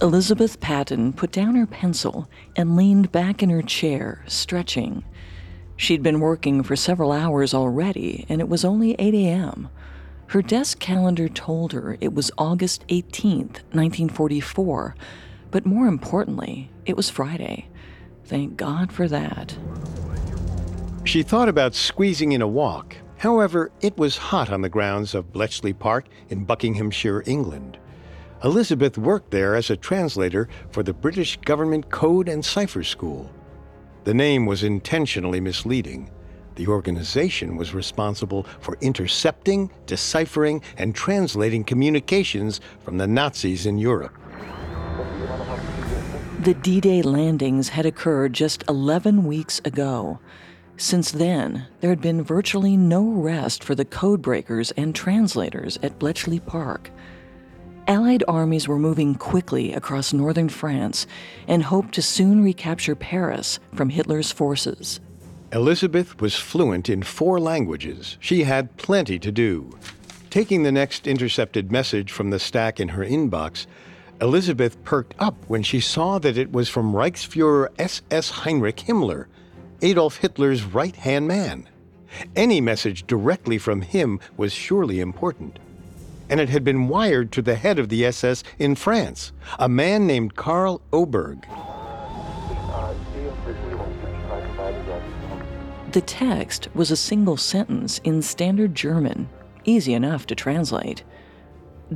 Elizabeth Patton put down her pencil and leaned back in her chair, stretching. She'd been working for several hours already, and it was only 8 a.m. Her desk calendar told her it was August 18th, 1944, but more importantly, it was Friday. Thank God for that. She thought about squeezing in a walk. However, it was hot on the grounds of Bletchley Park in Buckinghamshire, England. Elizabeth worked there as a translator for the British Government Code and Cipher School. The name was intentionally misleading. The organization was responsible for intercepting, deciphering, and translating communications from the Nazis in Europe. The D Day landings had occurred just 11 weeks ago. Since then, there had been virtually no rest for the codebreakers and translators at Bletchley Park. Allied armies were moving quickly across northern France and hoped to soon recapture Paris from Hitler's forces. Elizabeth was fluent in four languages. She had plenty to do. Taking the next intercepted message from the stack in her inbox, Elizabeth perked up when she saw that it was from Reichsfuhrer SS Heinrich Himmler, Adolf Hitler's right hand man. Any message directly from him was surely important and it had been wired to the head of the SS in France, a man named Karl Oberg. The text was a single sentence in standard German, easy enough to translate.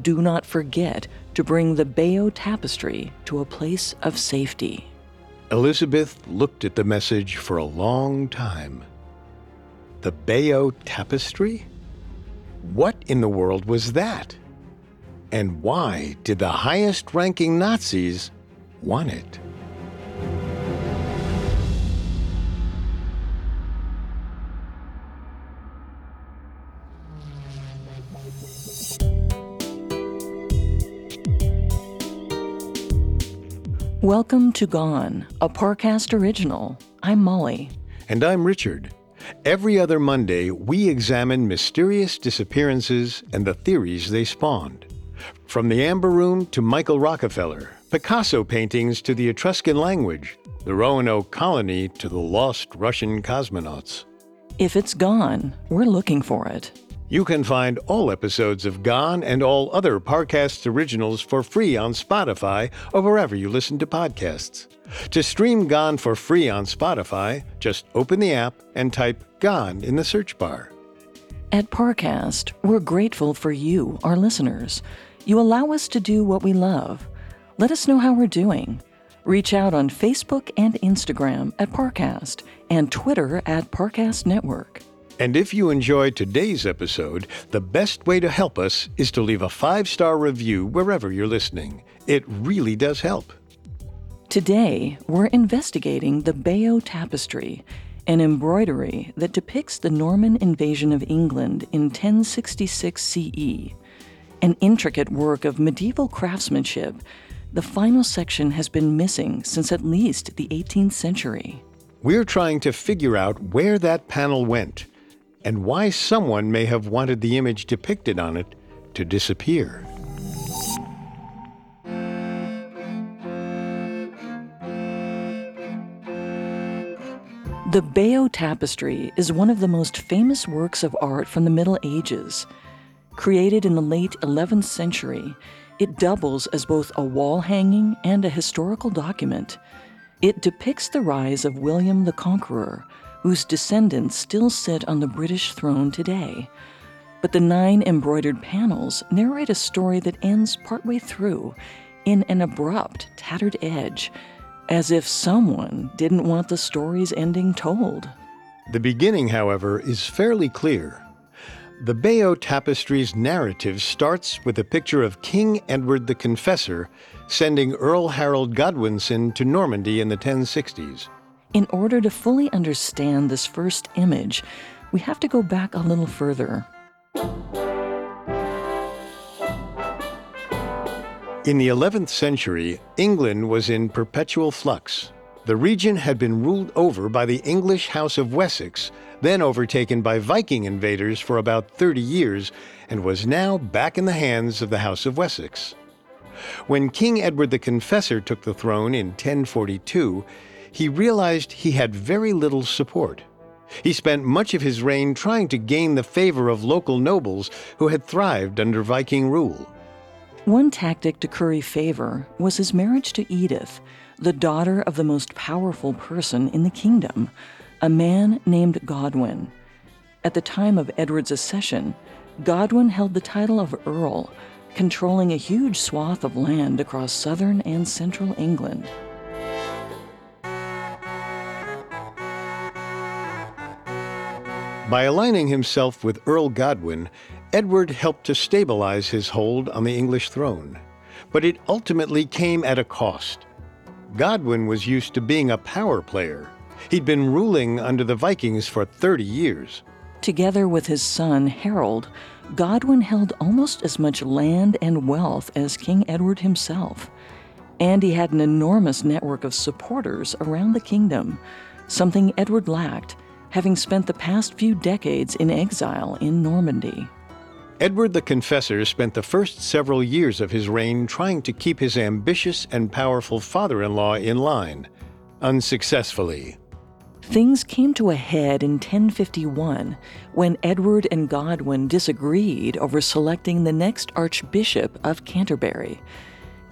Do not forget to bring the Bayeux tapestry to a place of safety. Elizabeth looked at the message for a long time. The Bayeux tapestry? What in the world was that? And why did the highest ranking Nazis want it? Welcome to Gone, a Parcast original. I'm Molly. And I'm Richard. Every other Monday, we examine mysterious disappearances and the theories they spawned. From the Amber Room to Michael Rockefeller, Picasso paintings to the Etruscan language, the Roanoke colony to the lost Russian cosmonauts. If it's gone, we're looking for it. You can find all episodes of Gone and all other Parcast originals for free on Spotify or wherever you listen to podcasts. To stream Gone for free on Spotify, just open the app and type Gone in the search bar. At Parcast, we're grateful for you, our listeners. You allow us to do what we love. Let us know how we're doing. Reach out on Facebook and Instagram at Parcast and Twitter at Parcast Network. And if you enjoyed today's episode, the best way to help us is to leave a five star review wherever you're listening. It really does help. Today, we're investigating the Bayeux Tapestry, an embroidery that depicts the Norman invasion of England in 1066 CE. An intricate work of medieval craftsmanship, the final section has been missing since at least the 18th century. We're trying to figure out where that panel went and why someone may have wanted the image depicted on it to disappear. The Bayeux Tapestry is one of the most famous works of art from the Middle Ages. Created in the late 11th century, it doubles as both a wall hanging and a historical document. It depicts the rise of William the Conqueror, whose descendants still sit on the British throne today. But the nine embroidered panels narrate a story that ends partway through in an abrupt, tattered edge, as if someone didn't want the story's ending told. The beginning, however, is fairly clear. The Bayeux Tapestry's narrative starts with a picture of King Edward the Confessor sending Earl Harold Godwinson to Normandy in the 1060s. In order to fully understand this first image, we have to go back a little further. In the 11th century, England was in perpetual flux. The region had been ruled over by the English House of Wessex, then overtaken by Viking invaders for about 30 years, and was now back in the hands of the House of Wessex. When King Edward the Confessor took the throne in 1042, he realized he had very little support. He spent much of his reign trying to gain the favor of local nobles who had thrived under Viking rule. One tactic to curry favor was his marriage to Edith, the daughter of the most powerful person in the kingdom, a man named Godwin. At the time of Edward's accession, Godwin held the title of Earl, controlling a huge swath of land across southern and central England. By aligning himself with Earl Godwin, Edward helped to stabilize his hold on the English throne. But it ultimately came at a cost. Godwin was used to being a power player. He'd been ruling under the Vikings for 30 years. Together with his son, Harold, Godwin held almost as much land and wealth as King Edward himself. And he had an enormous network of supporters around the kingdom, something Edward lacked, having spent the past few decades in exile in Normandy. Edward the Confessor spent the first several years of his reign trying to keep his ambitious and powerful father in law in line, unsuccessfully. Things came to a head in 1051 when Edward and Godwin disagreed over selecting the next Archbishop of Canterbury.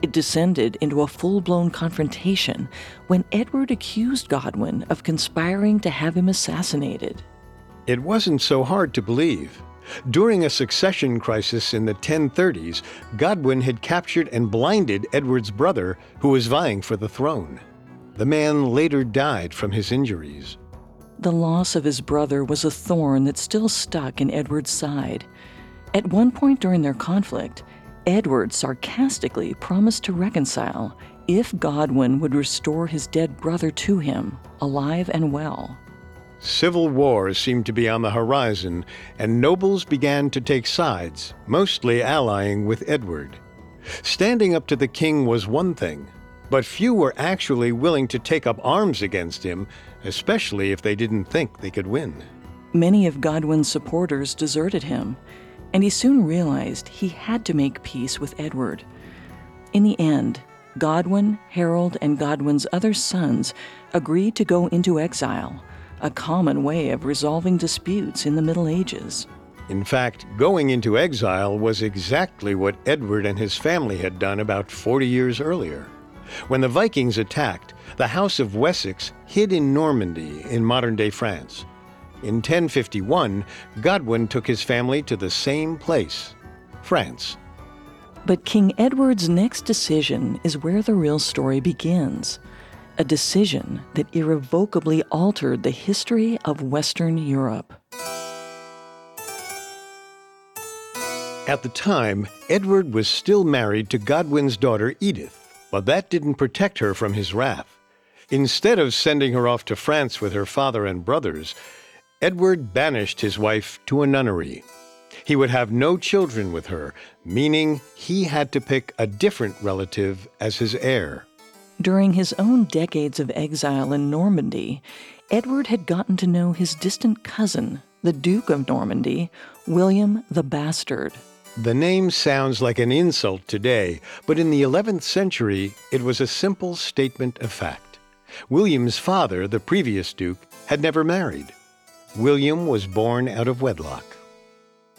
It descended into a full blown confrontation when Edward accused Godwin of conspiring to have him assassinated. It wasn't so hard to believe. During a succession crisis in the 1030s, Godwin had captured and blinded Edward's brother, who was vying for the throne. The man later died from his injuries. The loss of his brother was a thorn that still stuck in Edward's side. At one point during their conflict, Edward sarcastically promised to reconcile if Godwin would restore his dead brother to him, alive and well. Civil war seemed to be on the horizon, and nobles began to take sides, mostly allying with Edward. Standing up to the king was one thing, but few were actually willing to take up arms against him, especially if they didn't think they could win. Many of Godwin's supporters deserted him, and he soon realized he had to make peace with Edward. In the end, Godwin, Harold, and Godwin's other sons agreed to go into exile a common way of resolving disputes in the Middle Ages. In fact, going into exile was exactly what Edward and his family had done about 40 years earlier. When the Vikings attacked, the House of Wessex hid in Normandy in modern day France. In 1051, Godwin took his family to the same place, France. But King Edward's next decision is where the real story begins a decision that irrevocably altered the history of Western Europe. At the time, Edward was still married to Godwin's daughter Edith, but that didn't protect her from his wrath. Instead of sending her off to France with her father and brothers, Edward banished his wife to a nunnery. He would have no children with her, meaning he had to pick a different relative as his heir. During his own decades of exile in Normandy, Edward had gotten to know his distant cousin, the Duke of Normandy, William the Bastard. The name sounds like an insult today, but in the 11th century, it was a simple statement of fact. William's father, the previous duke, had never married. William was born out of wedlock.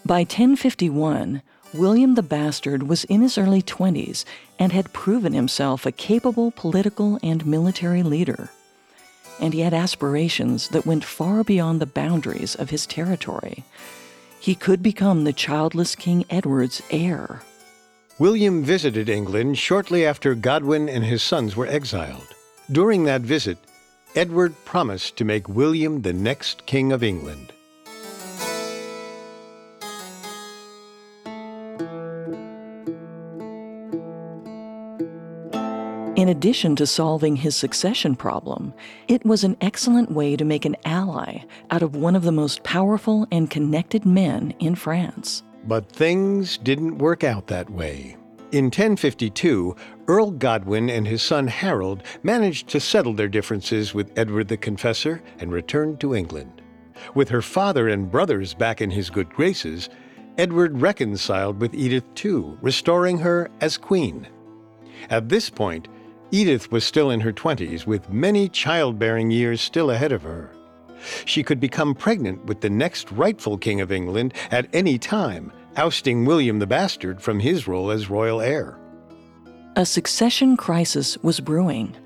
By 1051, William the Bastard was in his early 20s and had proven himself a capable political and military leader. And he had aspirations that went far beyond the boundaries of his territory. He could become the childless King Edward's heir. William visited England shortly after Godwin and his sons were exiled. During that visit, Edward promised to make William the next King of England. In addition to solving his succession problem, it was an excellent way to make an ally out of one of the most powerful and connected men in France. But things didn't work out that way. In 1052, Earl Godwin and his son Harold managed to settle their differences with Edward the Confessor and returned to England. With her father and brothers back in his good graces, Edward reconciled with Edith too, restoring her as queen. At this point, Edith was still in her 20s, with many childbearing years still ahead of her. She could become pregnant with the next rightful King of England at any time, ousting William the Bastard from his role as royal heir. A succession crisis was brewing.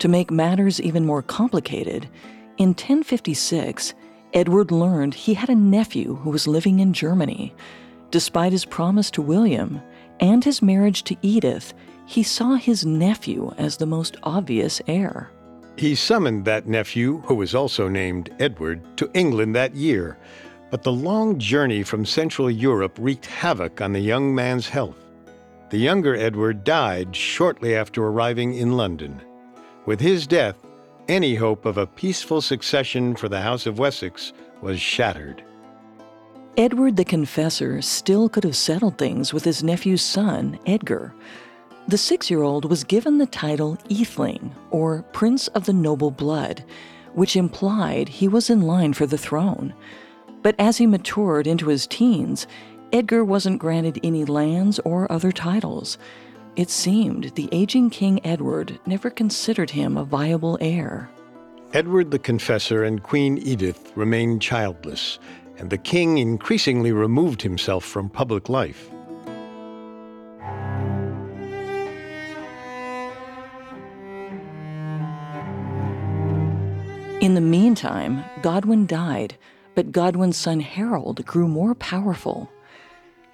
To make matters even more complicated, in 1056, Edward learned he had a nephew who was living in Germany. Despite his promise to William and his marriage to Edith, he saw his nephew as the most obvious heir. He summoned that nephew, who was also named Edward, to England that year, but the long journey from Central Europe wreaked havoc on the young man's health. The younger Edward died shortly after arriving in London. With his death, any hope of a peaceful succession for the House of Wessex was shattered. Edward the Confessor still could have settled things with his nephew's son, Edgar. The six year old was given the title Atheling, or Prince of the Noble Blood, which implied he was in line for the throne. But as he matured into his teens, Edgar wasn't granted any lands or other titles. It seemed the aging King Edward never considered him a viable heir. Edward the Confessor and Queen Edith remained childless, and the king increasingly removed himself from public life. In the meantime, Godwin died, but Godwin's son Harold grew more powerful.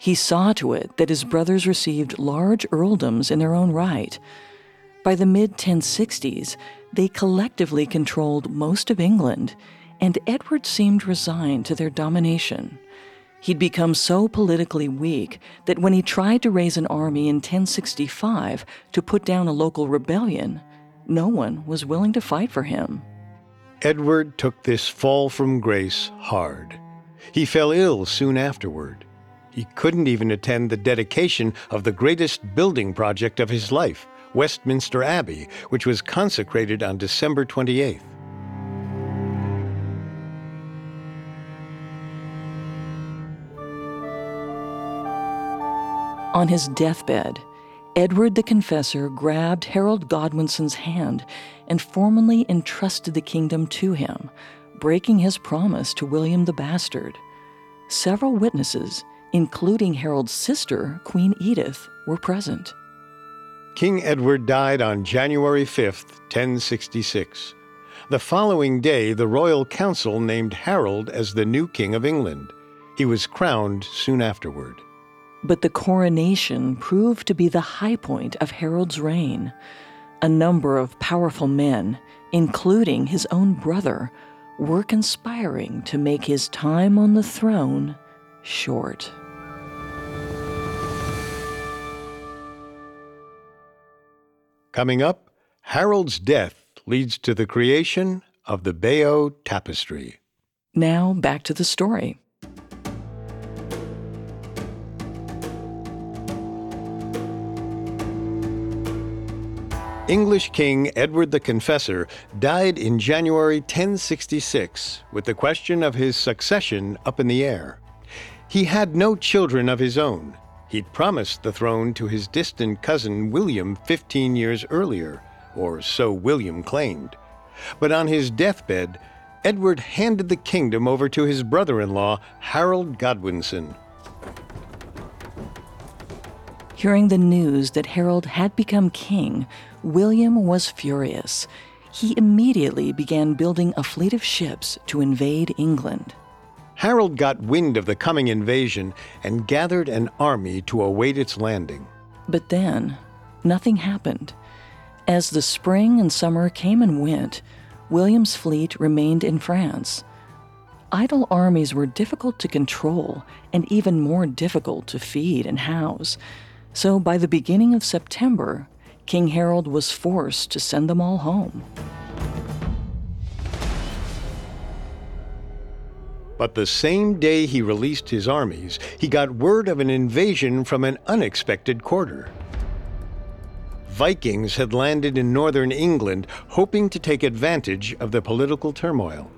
He saw to it that his brothers received large earldoms in their own right. By the mid 1060s, they collectively controlled most of England, and Edward seemed resigned to their domination. He'd become so politically weak that when he tried to raise an army in 1065 to put down a local rebellion, no one was willing to fight for him. Edward took this fall from grace hard. He fell ill soon afterward. He couldn't even attend the dedication of the greatest building project of his life, Westminster Abbey, which was consecrated on December 28th. On his deathbed, Edward the Confessor grabbed Harold Godwinson's hand and formally entrusted the kingdom to him, breaking his promise to William the Bastard. Several witnesses, including Harold's sister, Queen Edith, were present. King Edward died on January 5, 1066. The following day, the royal council named Harold as the new King of England. He was crowned soon afterward. But the coronation proved to be the high point of Harold's reign. A number of powerful men, including his own brother, were conspiring to make his time on the throne short. Coming up, Harold's death leads to the creation of the Bayeux Tapestry. Now, back to the story. English King Edward the Confessor died in January 1066 with the question of his succession up in the air. He had no children of his own. He'd promised the throne to his distant cousin William 15 years earlier, or so William claimed. But on his deathbed, Edward handed the kingdom over to his brother in law, Harold Godwinson. Hearing the news that Harold had become king, William was furious. He immediately began building a fleet of ships to invade England. Harold got wind of the coming invasion and gathered an army to await its landing. But then, nothing happened. As the spring and summer came and went, William's fleet remained in France. Idle armies were difficult to control and even more difficult to feed and house. So by the beginning of September, King Harold was forced to send them all home. But the same day he released his armies, he got word of an invasion from an unexpected quarter. Vikings had landed in northern England, hoping to take advantage of the political turmoil.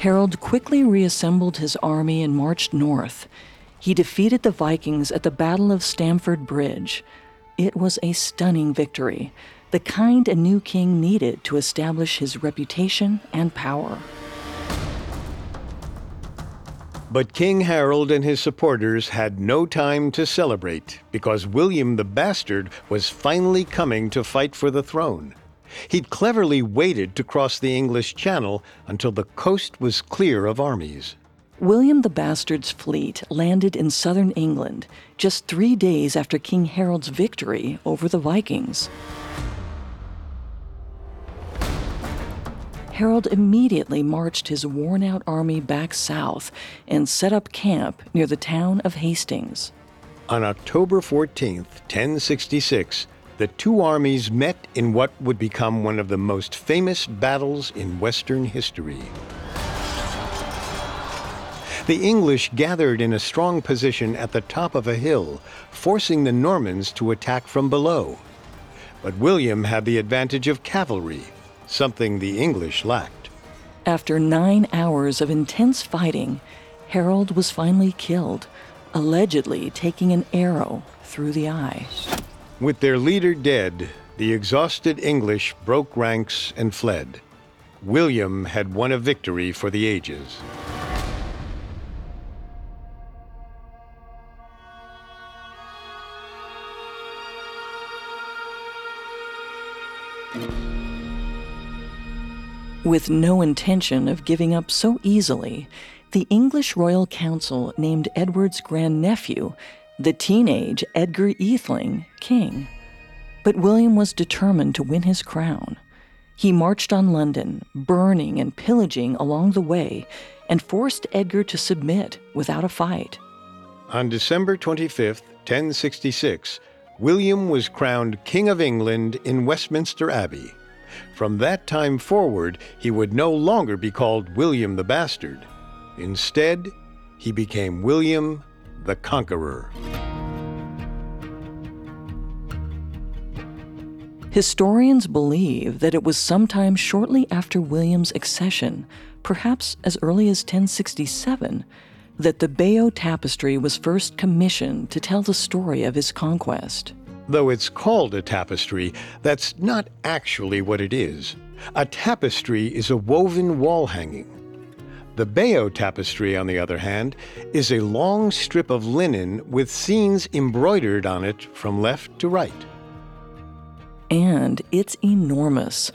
Harold quickly reassembled his army and marched north. He defeated the Vikings at the Battle of Stamford Bridge. It was a stunning victory, the kind a new king needed to establish his reputation and power. But King Harold and his supporters had no time to celebrate because William the Bastard was finally coming to fight for the throne. He'd cleverly waited to cross the English Channel until the coast was clear of armies. William the Bastard's fleet landed in southern England just three days after King Harold's victory over the Vikings. Harold immediately marched his worn out army back south and set up camp near the town of Hastings. On October 14, 1066, the two armies met in what would become one of the most famous battles in Western history. The English gathered in a strong position at the top of a hill, forcing the Normans to attack from below. But William had the advantage of cavalry, something the English lacked. After nine hours of intense fighting, Harold was finally killed, allegedly taking an arrow through the eye. With their leader dead, the exhausted English broke ranks and fled. William had won a victory for the ages. With no intention of giving up so easily, the English Royal Council named Edward's grandnephew, the teenage Edgar Atheling, king. But William was determined to win his crown. He marched on London, burning and pillaging along the way, and forced Edgar to submit without a fight. On December 25, 1066, William was crowned King of England in Westminster Abbey. From that time forward, he would no longer be called William the Bastard. Instead, he became William the Conqueror. Historians believe that it was sometime shortly after William's accession, perhaps as early as 1067, that the Bayeux Tapestry was first commissioned to tell the story of his conquest. Though it's called a tapestry, that's not actually what it is. A tapestry is a woven wall hanging. The Bayeux tapestry, on the other hand, is a long strip of linen with scenes embroidered on it from left to right. And it's enormous.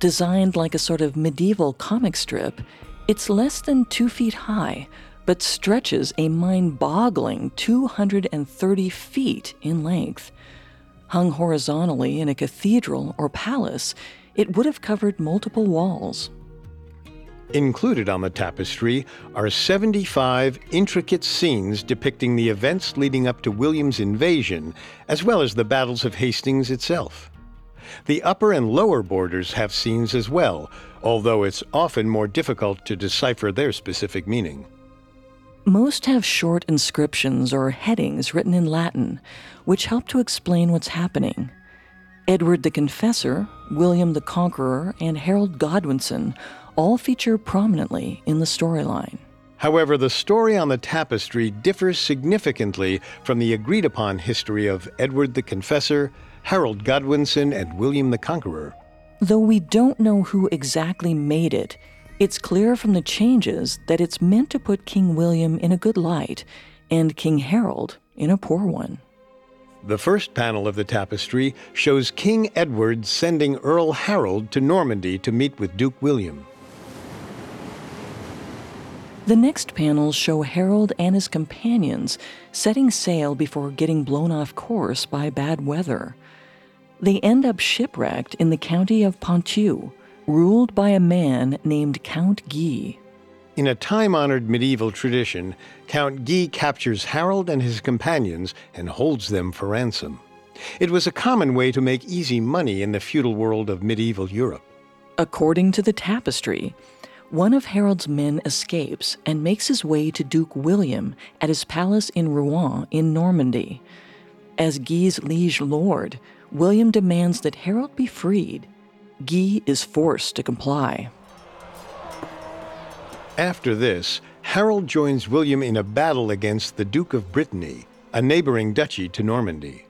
Designed like a sort of medieval comic strip, it's less than two feet high, but stretches a mind boggling 230 feet in length. Hung horizontally in a cathedral or palace, it would have covered multiple walls. Included on the tapestry are 75 intricate scenes depicting the events leading up to William's invasion, as well as the battles of Hastings itself. The upper and lower borders have scenes as well, although it's often more difficult to decipher their specific meaning. Most have short inscriptions or headings written in Latin, which help to explain what's happening. Edward the Confessor, William the Conqueror, and Harold Godwinson all feature prominently in the storyline. However, the story on the tapestry differs significantly from the agreed upon history of Edward the Confessor, Harold Godwinson, and William the Conqueror. Though we don't know who exactly made it, it's clear from the changes that it's meant to put King William in a good light and King Harold in a poor one. The first panel of the tapestry shows King Edward sending Earl Harold to Normandy to meet with Duke William. The next panels show Harold and his companions setting sail before getting blown off course by bad weather. They end up shipwrecked in the county of Ponthieu, ruled by a man named Count Guy. In a time honored medieval tradition, Count Guy captures Harold and his companions and holds them for ransom. It was a common way to make easy money in the feudal world of medieval Europe. According to the tapestry, one of Harold's men escapes and makes his way to Duke William at his palace in Rouen in Normandy. As Guy's liege lord, William demands that Harold be freed Guy is forced to comply. After this, Harold joins William in a battle against the Duke of Brittany, a neighboring duchy to Normandy.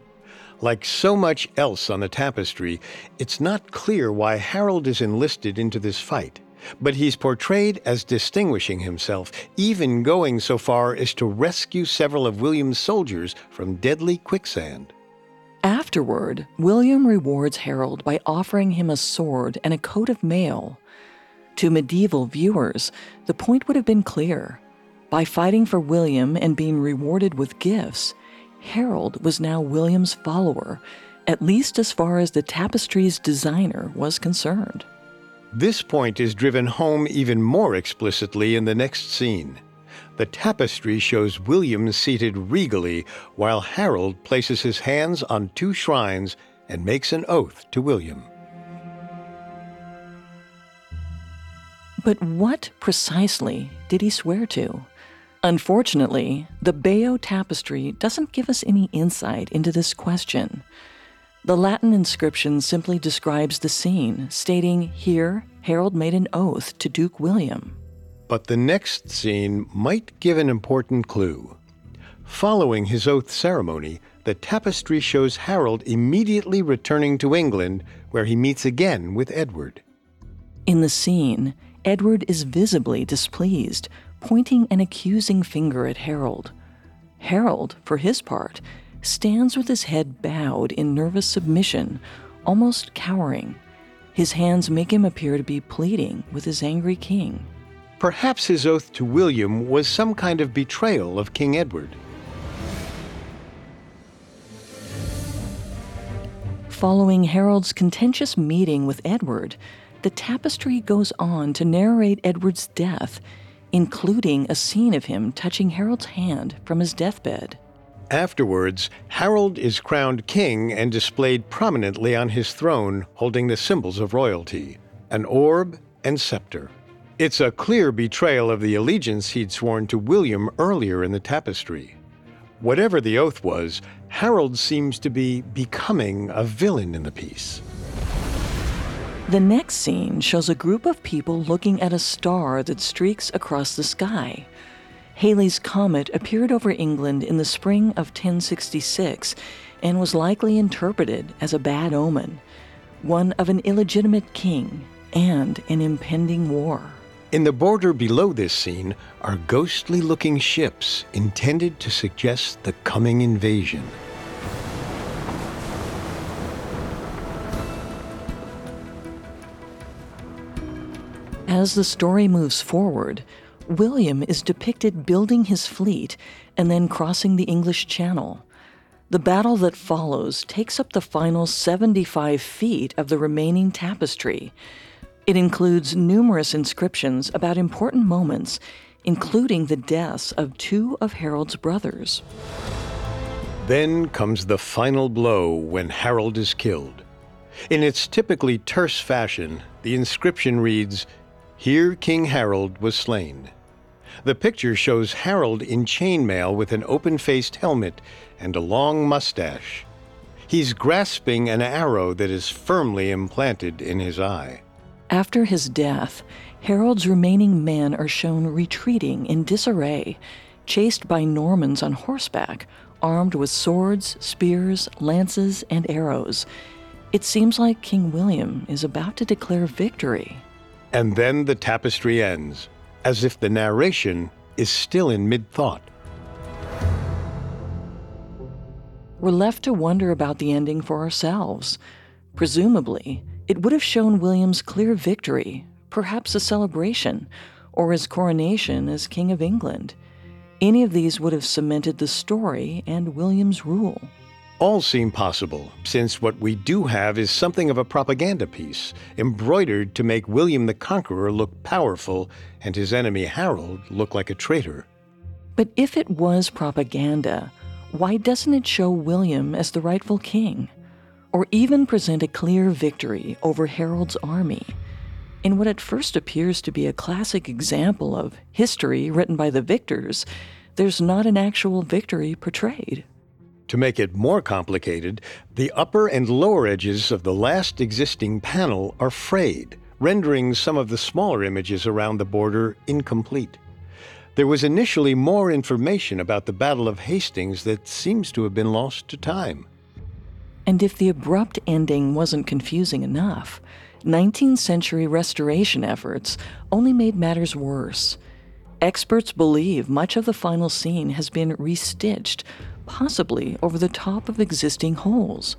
Like so much else on the tapestry, it's not clear why Harold is enlisted into this fight, but he's portrayed as distinguishing himself, even going so far as to rescue several of William's soldiers from deadly quicksand. Afterward, William rewards Harold by offering him a sword and a coat of mail. To medieval viewers, the point would have been clear. By fighting for William and being rewarded with gifts, Harold was now William's follower, at least as far as the tapestry's designer was concerned. This point is driven home even more explicitly in the next scene. The tapestry shows William seated regally while Harold places his hands on two shrines and makes an oath to William. But what precisely did he swear to? Unfortunately, the Bayeux Tapestry doesn't give us any insight into this question. The Latin inscription simply describes the scene, stating, Here, Harold made an oath to Duke William. But the next scene might give an important clue. Following his oath ceremony, the tapestry shows Harold immediately returning to England, where he meets again with Edward. In the scene, Edward is visibly displeased, pointing an accusing finger at Harold. Harold, for his part, stands with his head bowed in nervous submission, almost cowering. His hands make him appear to be pleading with his angry king. Perhaps his oath to William was some kind of betrayal of King Edward. Following Harold's contentious meeting with Edward, the tapestry goes on to narrate Edward's death including a scene of him touching Harold's hand from his deathbed. Afterwards, Harold is crowned king and displayed prominently on his throne, holding the symbols of royalty an orb and scepter. It's a clear betrayal of the allegiance he'd sworn to William earlier in the tapestry. Whatever the oath was, Harold seems to be becoming a villain in the piece. The next scene shows a group of people looking at a star that streaks across the sky. Halley's Comet appeared over England in the spring of 1066 and was likely interpreted as a bad omen, one of an illegitimate king and an impending war. In the border below this scene are ghostly looking ships intended to suggest the coming invasion. As the story moves forward, William is depicted building his fleet and then crossing the English Channel. The battle that follows takes up the final 75 feet of the remaining tapestry. It includes numerous inscriptions about important moments, including the deaths of two of Harold's brothers. Then comes the final blow when Harold is killed. In its typically terse fashion, the inscription reads, here King Harold was slain. The picture shows Harold in chainmail with an open faced helmet and a long mustache. He's grasping an arrow that is firmly implanted in his eye. After his death, Harold's remaining men are shown retreating in disarray, chased by Normans on horseback, armed with swords, spears, lances, and arrows. It seems like King William is about to declare victory. And then the tapestry ends, as if the narration is still in mid thought. We're left to wonder about the ending for ourselves. Presumably, it would have shown William's clear victory, perhaps a celebration, or his coronation as King of England. Any of these would have cemented the story and William's rule. All seem possible, since what we do have is something of a propaganda piece, embroidered to make William the Conqueror look powerful and his enemy Harold look like a traitor. But if it was propaganda, why doesn't it show William as the rightful king? Or even present a clear victory over Harold's army? In what at first appears to be a classic example of history written by the victors, there's not an actual victory portrayed. To make it more complicated, the upper and lower edges of the last existing panel are frayed, rendering some of the smaller images around the border incomplete. There was initially more information about the Battle of Hastings that seems to have been lost to time. And if the abrupt ending wasn't confusing enough, 19th century restoration efforts only made matters worse. Experts believe much of the final scene has been restitched, possibly over the top of existing holes,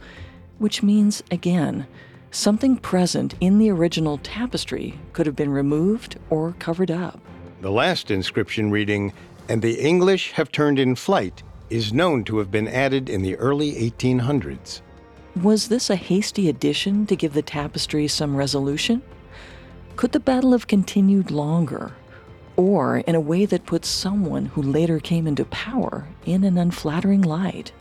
which means, again, something present in the original tapestry could have been removed or covered up. The last inscription reading, and the English have turned in flight, is known to have been added in the early 1800s. Was this a hasty addition to give the tapestry some resolution? Could the battle have continued longer, or in a way that puts someone who later came into power in an unflattering light?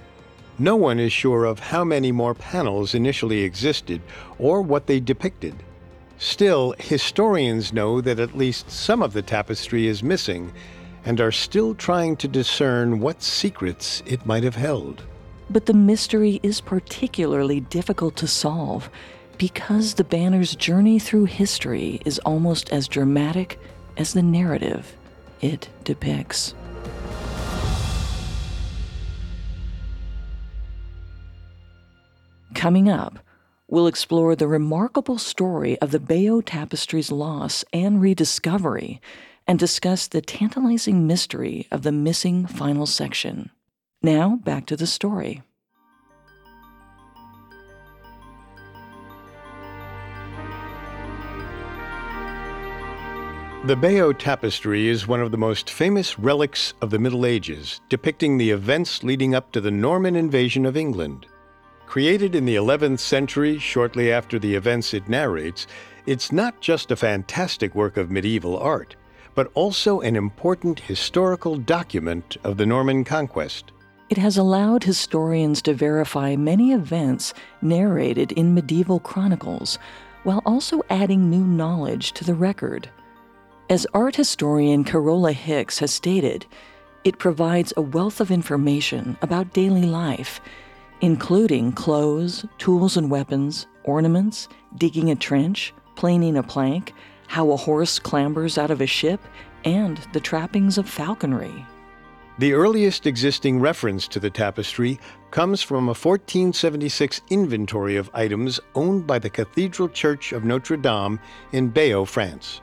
No one is sure of how many more panels initially existed or what they depicted. Still, historians know that at least some of the tapestry is missing and are still trying to discern what secrets it might have held. But the mystery is particularly difficult to solve because the banner's journey through history is almost as dramatic as the narrative it depicts. Coming up, we'll explore the remarkable story of the Bayeux Tapestry's loss and rediscovery and discuss the tantalizing mystery of the missing final section. Now, back to the story. The Bayeux Tapestry is one of the most famous relics of the Middle Ages, depicting the events leading up to the Norman invasion of England. Created in the 11th century, shortly after the events it narrates, it's not just a fantastic work of medieval art, but also an important historical document of the Norman conquest. It has allowed historians to verify many events narrated in medieval chronicles, while also adding new knowledge to the record. As art historian Carola Hicks has stated, it provides a wealth of information about daily life including clothes, tools and weapons, ornaments, digging a trench, planing a plank, how a horse clambers out of a ship, and the trappings of falconry. The earliest existing reference to the tapestry comes from a 1476 inventory of items owned by the Cathedral Church of Notre Dame in Bayeux, France.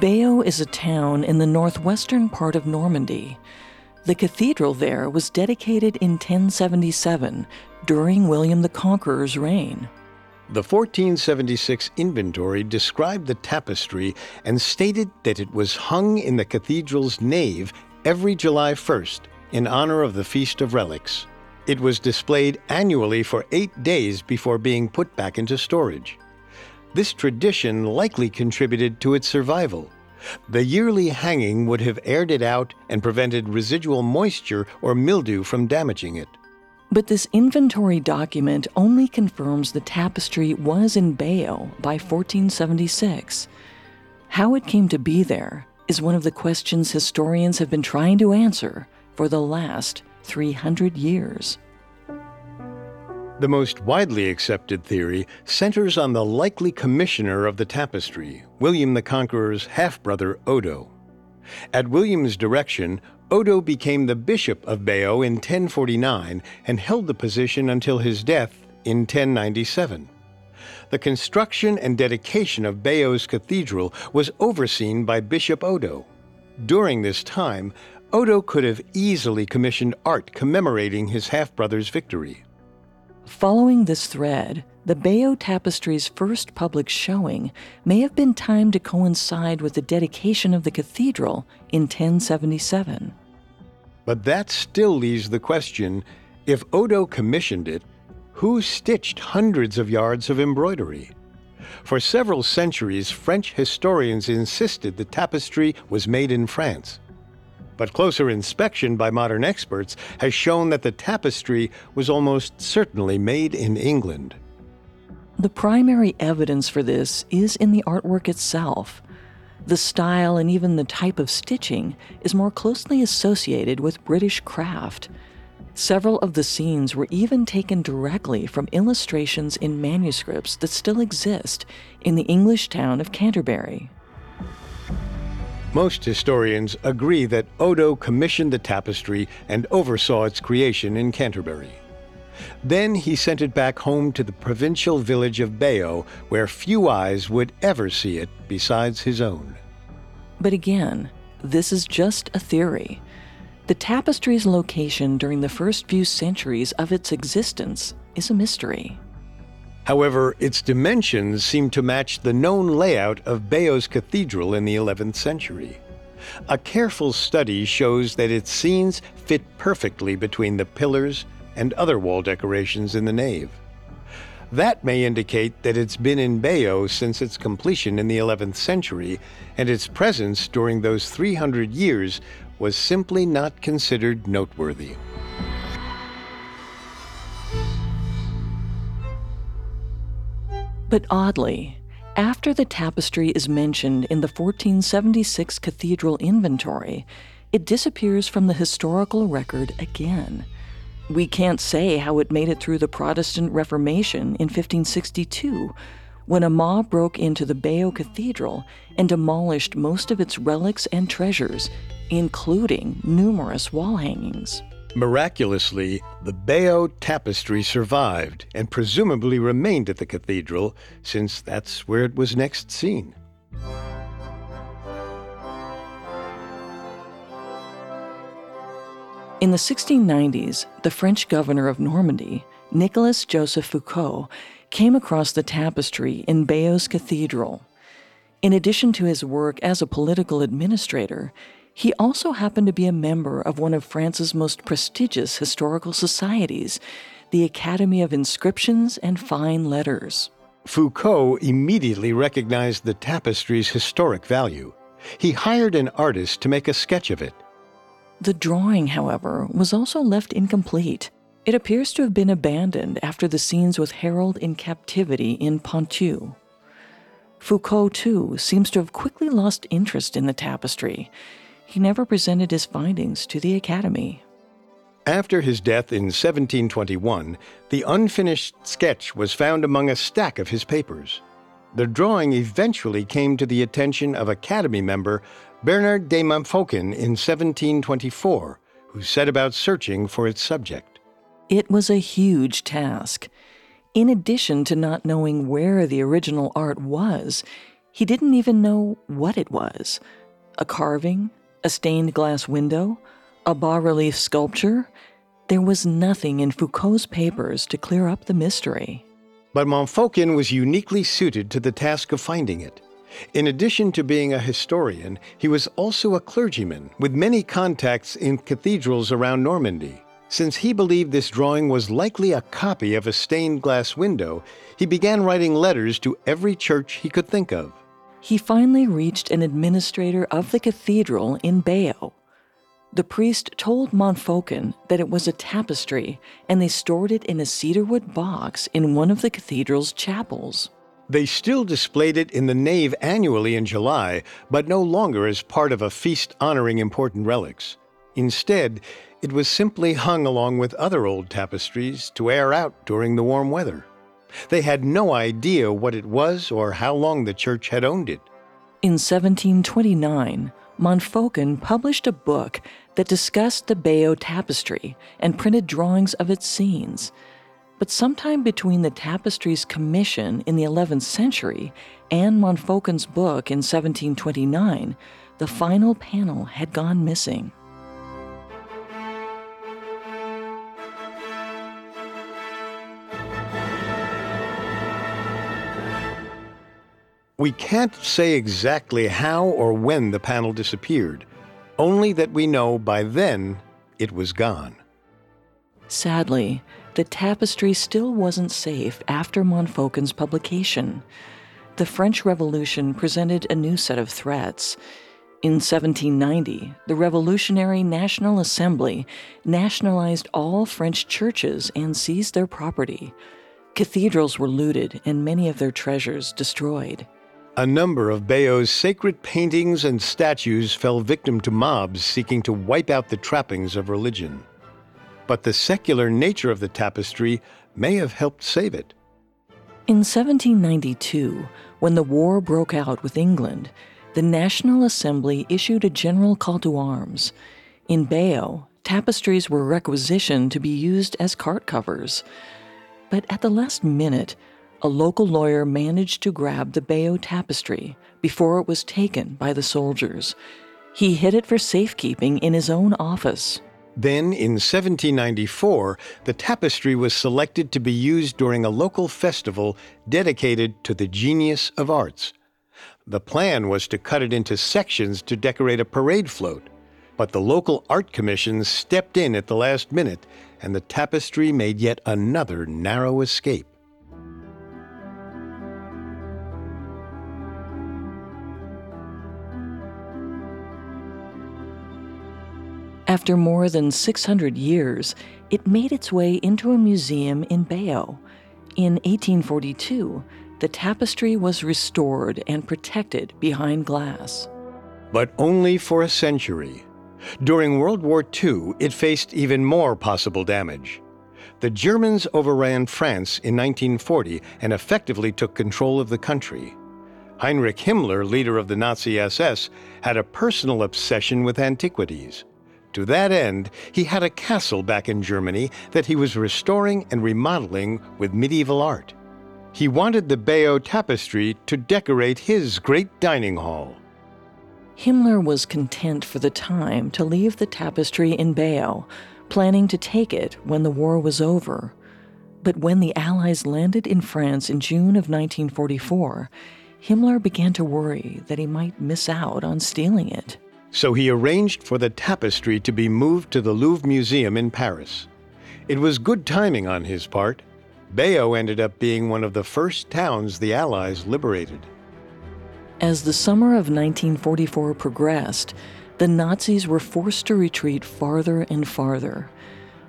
Bayeux is a town in the northwestern part of Normandy. The cathedral there was dedicated in 1077 during William the Conqueror's reign. The 1476 inventory described the tapestry and stated that it was hung in the cathedral's nave every July 1st in honor of the Feast of Relics. It was displayed annually for eight days before being put back into storage. This tradition likely contributed to its survival. The yearly hanging would have aired it out and prevented residual moisture or mildew from damaging it. But this inventory document only confirms the tapestry was in Bayeux by 1476. How it came to be there is one of the questions historians have been trying to answer for the last 300 years. The most widely accepted theory centers on the likely commissioner of the tapestry, William the Conqueror's half brother Odo. At William's direction, Odo became the bishop of Bayeux in 1049 and held the position until his death in 1097. The construction and dedication of Bayeux's cathedral was overseen by Bishop Odo. During this time, Odo could have easily commissioned art commemorating his half brother's victory. Following this thread, the Bayeux Tapestry's first public showing may have been timed to coincide with the dedication of the cathedral in 1077. But that still leaves the question if Odo commissioned it, who stitched hundreds of yards of embroidery? For several centuries, French historians insisted the tapestry was made in France. But closer inspection by modern experts has shown that the tapestry was almost certainly made in England. The primary evidence for this is in the artwork itself. The style and even the type of stitching is more closely associated with British craft. Several of the scenes were even taken directly from illustrations in manuscripts that still exist in the English town of Canterbury. Most historians agree that Odo commissioned the tapestry and oversaw its creation in Canterbury. Then he sent it back home to the provincial village of Bayeux, where few eyes would ever see it besides his own. But again, this is just a theory. The tapestry's location during the first few centuries of its existence is a mystery. However, its dimensions seem to match the known layout of Bayeux Cathedral in the 11th century. A careful study shows that its scenes fit perfectly between the pillars and other wall decorations in the nave. That may indicate that it's been in Bayeux since its completion in the 11th century, and its presence during those 300 years was simply not considered noteworthy. But oddly, after the tapestry is mentioned in the 1476 cathedral inventory, it disappears from the historical record again. We can't say how it made it through the Protestant Reformation in 1562, when a mob broke into the Bayeux Cathedral and demolished most of its relics and treasures, including numerous wall hangings. Miraculously, the Bayeux tapestry survived and presumably remained at the cathedral, since that's where it was next seen. In the 1690s, the French governor of Normandy, Nicolas Joseph Foucault, came across the tapestry in Bayeux Cathedral. In addition to his work as a political administrator, he also happened to be a member of one of France's most prestigious historical societies, the Academy of Inscriptions and Fine Letters. Foucault immediately recognized the tapestry's historic value. He hired an artist to make a sketch of it. The drawing, however, was also left incomplete. It appears to have been abandoned after the scenes with Harold in captivity in Ponthieu. Foucault, too, seems to have quickly lost interest in the tapestry he never presented his findings to the Academy. After his death in 1721, the unfinished sketch was found among a stack of his papers. The drawing eventually came to the attention of Academy member Bernard de Montfaucon in 1724, who set about searching for its subject. It was a huge task. In addition to not knowing where the original art was, he didn't even know what it was a carving, a stained glass window, a bas relief sculpture. There was nothing in Foucault's papers to clear up the mystery. But Montfaucon was uniquely suited to the task of finding it. In addition to being a historian, he was also a clergyman with many contacts in cathedrals around Normandy. Since he believed this drawing was likely a copy of a stained glass window, he began writing letters to every church he could think of he finally reached an administrator of the cathedral in Bayeux. The priest told Montfaucon that it was a tapestry and they stored it in a cedarwood box in one of the cathedral's chapels. They still displayed it in the nave annually in July, but no longer as part of a feast honoring important relics. Instead, it was simply hung along with other old tapestries to air out during the warm weather. They had no idea what it was or how long the church had owned it. In 1729, Montfaucon published a book that discussed the Bayeux tapestry and printed drawings of its scenes. But sometime between the tapestry's commission in the 11th century and Montfaucon's book in 1729, the final panel had gone missing. We can't say exactly how or when the panel disappeared, only that we know by then it was gone. Sadly, the tapestry still wasn't safe after Montfaucon's publication. The French Revolution presented a new set of threats. In 1790, the Revolutionary National Assembly nationalized all French churches and seized their property. Cathedrals were looted and many of their treasures destroyed. A number of Bayeux's sacred paintings and statues fell victim to mobs seeking to wipe out the trappings of religion. But the secular nature of the tapestry may have helped save it. In 1792, when the war broke out with England, the National Assembly issued a general call to arms. In Bayeux, tapestries were requisitioned to be used as cart covers. But at the last minute, a local lawyer managed to grab the Bayeux tapestry before it was taken by the soldiers. He hid it for safekeeping in his own office. Then, in 1794, the tapestry was selected to be used during a local festival dedicated to the genius of arts. The plan was to cut it into sections to decorate a parade float, but the local art commission stepped in at the last minute, and the tapestry made yet another narrow escape. After more than 600 years, it made its way into a museum in Bayeux. In 1842, the tapestry was restored and protected behind glass. But only for a century. During World War II, it faced even more possible damage. The Germans overran France in 1940 and effectively took control of the country. Heinrich Himmler, leader of the Nazi SS, had a personal obsession with antiquities. To that end, he had a castle back in Germany that he was restoring and remodeling with medieval art. He wanted the Bayeux tapestry to decorate his great dining hall. Himmler was content for the time to leave the tapestry in Bayeux, planning to take it when the war was over. But when the Allies landed in France in June of 1944, Himmler began to worry that he might miss out on stealing it. So he arranged for the tapestry to be moved to the Louvre Museum in Paris. It was good timing on his part. Bayeux ended up being one of the first towns the Allies liberated. As the summer of 1944 progressed, the Nazis were forced to retreat farther and farther.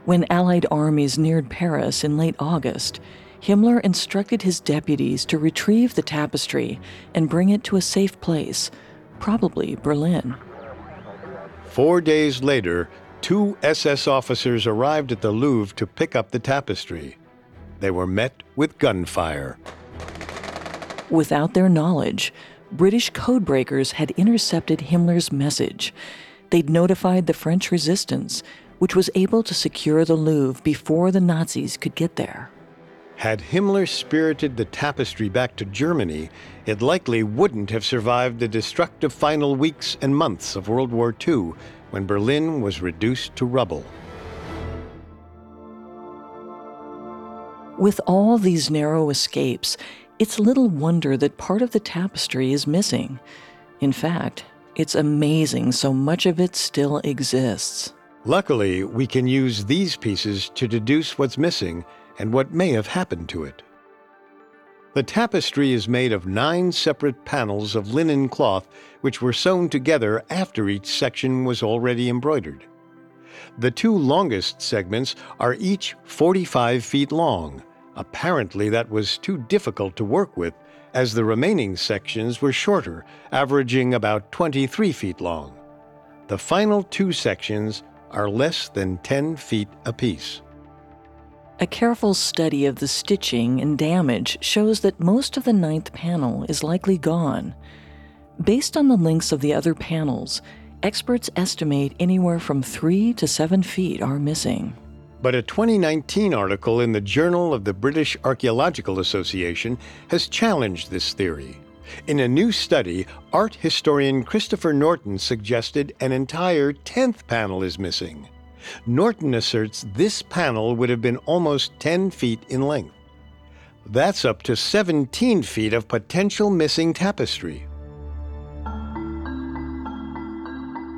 When Allied armies neared Paris in late August, Himmler instructed his deputies to retrieve the tapestry and bring it to a safe place, probably Berlin. Four days later, two SS officers arrived at the Louvre to pick up the tapestry. They were met with gunfire. Without their knowledge, British codebreakers had intercepted Himmler's message. They'd notified the French resistance, which was able to secure the Louvre before the Nazis could get there. Had Himmler spirited the tapestry back to Germany, it likely wouldn't have survived the destructive final weeks and months of World War II when Berlin was reduced to rubble. With all these narrow escapes, it's little wonder that part of the tapestry is missing. In fact, it's amazing so much of it still exists. Luckily, we can use these pieces to deduce what's missing and what may have happened to it. The tapestry is made of nine separate panels of linen cloth which were sewn together after each section was already embroidered. The two longest segments are each 45 feet long. Apparently, that was too difficult to work with, as the remaining sections were shorter, averaging about 23 feet long. The final two sections are less than 10 feet apiece. A careful study of the stitching and damage shows that most of the ninth panel is likely gone. Based on the lengths of the other panels, experts estimate anywhere from three to seven feet are missing. But a 2019 article in the Journal of the British Archaeological Association has challenged this theory. In a new study, art historian Christopher Norton suggested an entire 10th panel is missing. Norton asserts this panel would have been almost 10 feet in length. That's up to 17 feet of potential missing tapestry.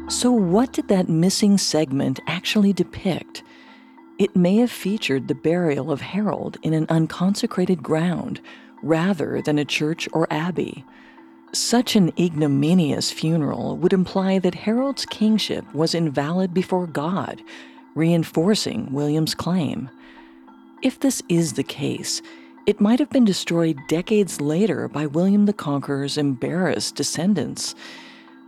So, what did that missing segment actually depict? It may have featured the burial of Harold in an unconsecrated ground rather than a church or abbey. Such an ignominious funeral would imply that Harold's kingship was invalid before God, reinforcing William's claim. If this is the case, it might have been destroyed decades later by William the Conqueror's embarrassed descendants.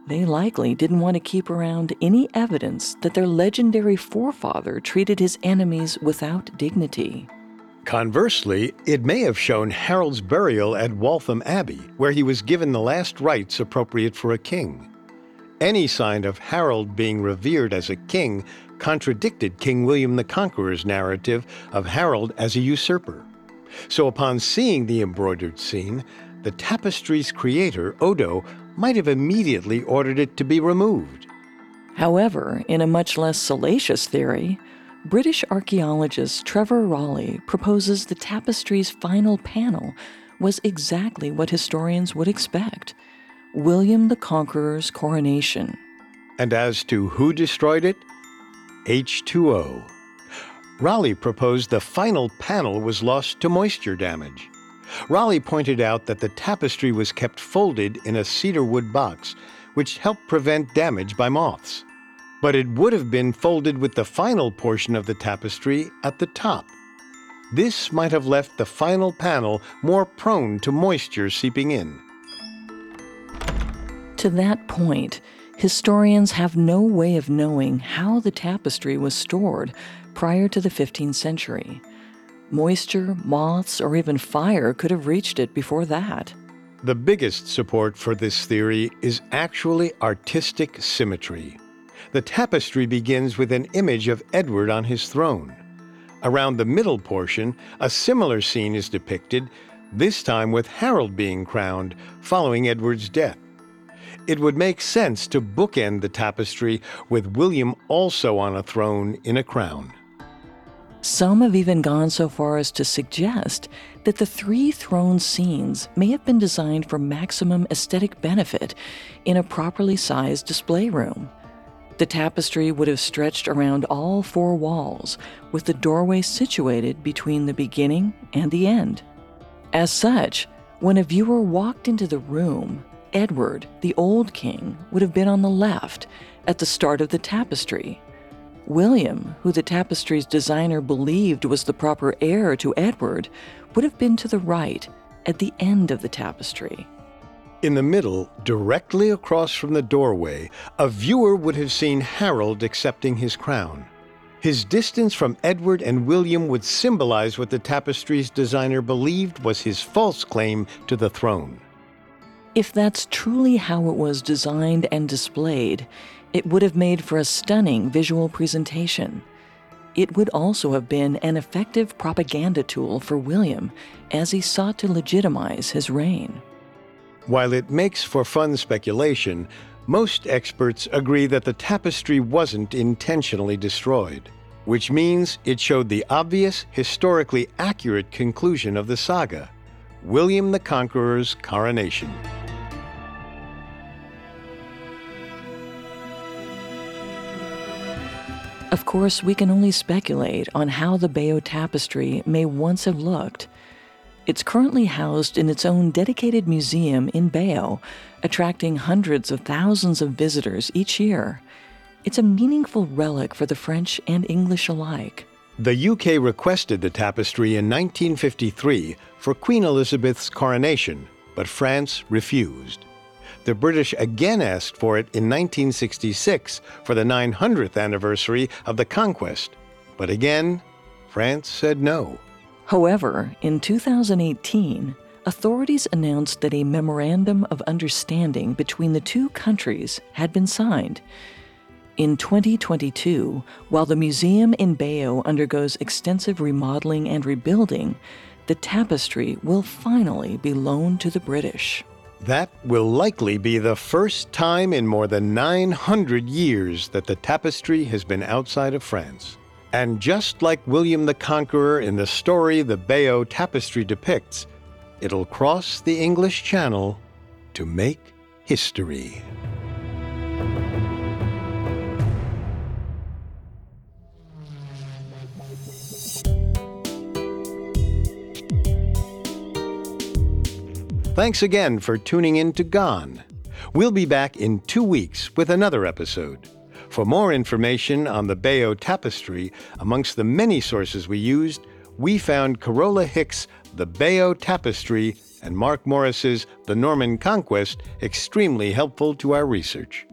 They likely didn't want to keep around any evidence that their legendary forefather treated his enemies without dignity. Conversely, it may have shown Harold's burial at Waltham Abbey, where he was given the last rites appropriate for a king. Any sign of Harold being revered as a king contradicted King William the Conqueror's narrative of Harold as a usurper. So, upon seeing the embroidered scene, the tapestry's creator, Odo, might have immediately ordered it to be removed. However, in a much less salacious theory, British archaeologist Trevor Raleigh proposes the tapestry's final panel was exactly what historians would expect William the Conqueror's coronation. And as to who destroyed it? H2O. Raleigh proposed the final panel was lost to moisture damage. Raleigh pointed out that the tapestry was kept folded in a cedarwood box, which helped prevent damage by moths. But it would have been folded with the final portion of the tapestry at the top. This might have left the final panel more prone to moisture seeping in. To that point, historians have no way of knowing how the tapestry was stored prior to the 15th century. Moisture, moths, or even fire could have reached it before that. The biggest support for this theory is actually artistic symmetry. The tapestry begins with an image of Edward on his throne. Around the middle portion, a similar scene is depicted, this time with Harold being crowned following Edward's death. It would make sense to bookend the tapestry with William also on a throne in a crown. Some have even gone so far as to suggest that the three throne scenes may have been designed for maximum aesthetic benefit in a properly sized display room. The tapestry would have stretched around all four walls, with the doorway situated between the beginning and the end. As such, when a viewer walked into the room, Edward, the old king, would have been on the left at the start of the tapestry, William, who the tapestry's designer believed was the proper heir to Edward, would have been to the right, at the end of the tapestry. In the middle, directly across from the doorway, a viewer would have seen Harold accepting his crown. His distance from Edward and William would symbolize what the tapestry's designer believed was his false claim to the throne. If that's truly how it was designed and displayed, it would have made for a stunning visual presentation. It would also have been an effective propaganda tool for William as he sought to legitimize his reign. While it makes for fun speculation, most experts agree that the tapestry wasn't intentionally destroyed, which means it showed the obvious, historically accurate conclusion of the saga William the Conqueror's coronation. Of course, we can only speculate on how the Bayeux Tapestry may once have looked. It's currently housed in its own dedicated museum in Bayeux, attracting hundreds of thousands of visitors each year. It's a meaningful relic for the French and English alike. The UK requested the tapestry in 1953 for Queen Elizabeth's coronation, but France refused the British again asked for it in 1966 for the 900th anniversary of the conquest. But again, France said no. However, in 2018, authorities announced that a memorandum of understanding between the two countries had been signed. In 2022, while the museum in Bayeux undergoes extensive remodeling and rebuilding, the tapestry will finally be loaned to the British. That will likely be the first time in more than 900 years that the tapestry has been outside of France. And just like William the Conqueror in the story the Bayeux Tapestry depicts, it'll cross the English Channel to make history. Thanks again for tuning in to Gone. We'll be back in two weeks with another episode. For more information on the Bayeux Tapestry, amongst the many sources we used, we found Carola Hicks' The Bayeux Tapestry and Marc Morris's The Norman Conquest extremely helpful to our research.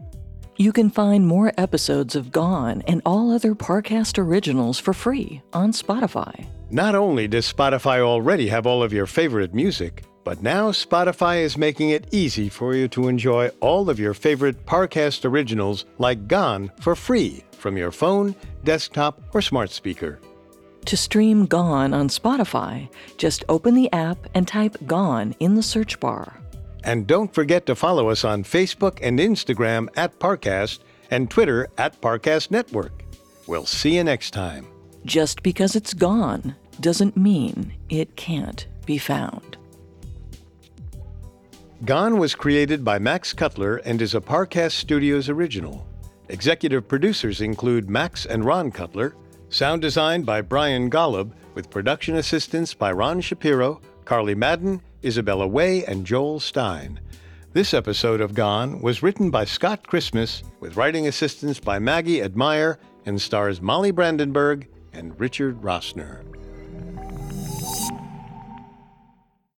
You can find more episodes of Gone and all other Parcast originals for free on Spotify. Not only does Spotify already have all of your favorite music, but now Spotify is making it easy for you to enjoy all of your favorite Parcast originals like Gone for free from your phone, desktop, or smart speaker. To stream Gone on Spotify, just open the app and type Gone in the search bar. And don't forget to follow us on Facebook and Instagram at Parcast and Twitter at Parcast Network. We'll see you next time. Just because it's gone doesn't mean it can't be found. Gone was created by Max Cutler and is a Parcast Studios original. Executive producers include Max and Ron Cutler, sound design by Brian Golub, with production assistance by Ron Shapiro, Carly Madden, Isabella Way, and Joel Stein. This episode of Gone was written by Scott Christmas with writing assistance by Maggie Admire and stars Molly Brandenburg and Richard Rossner.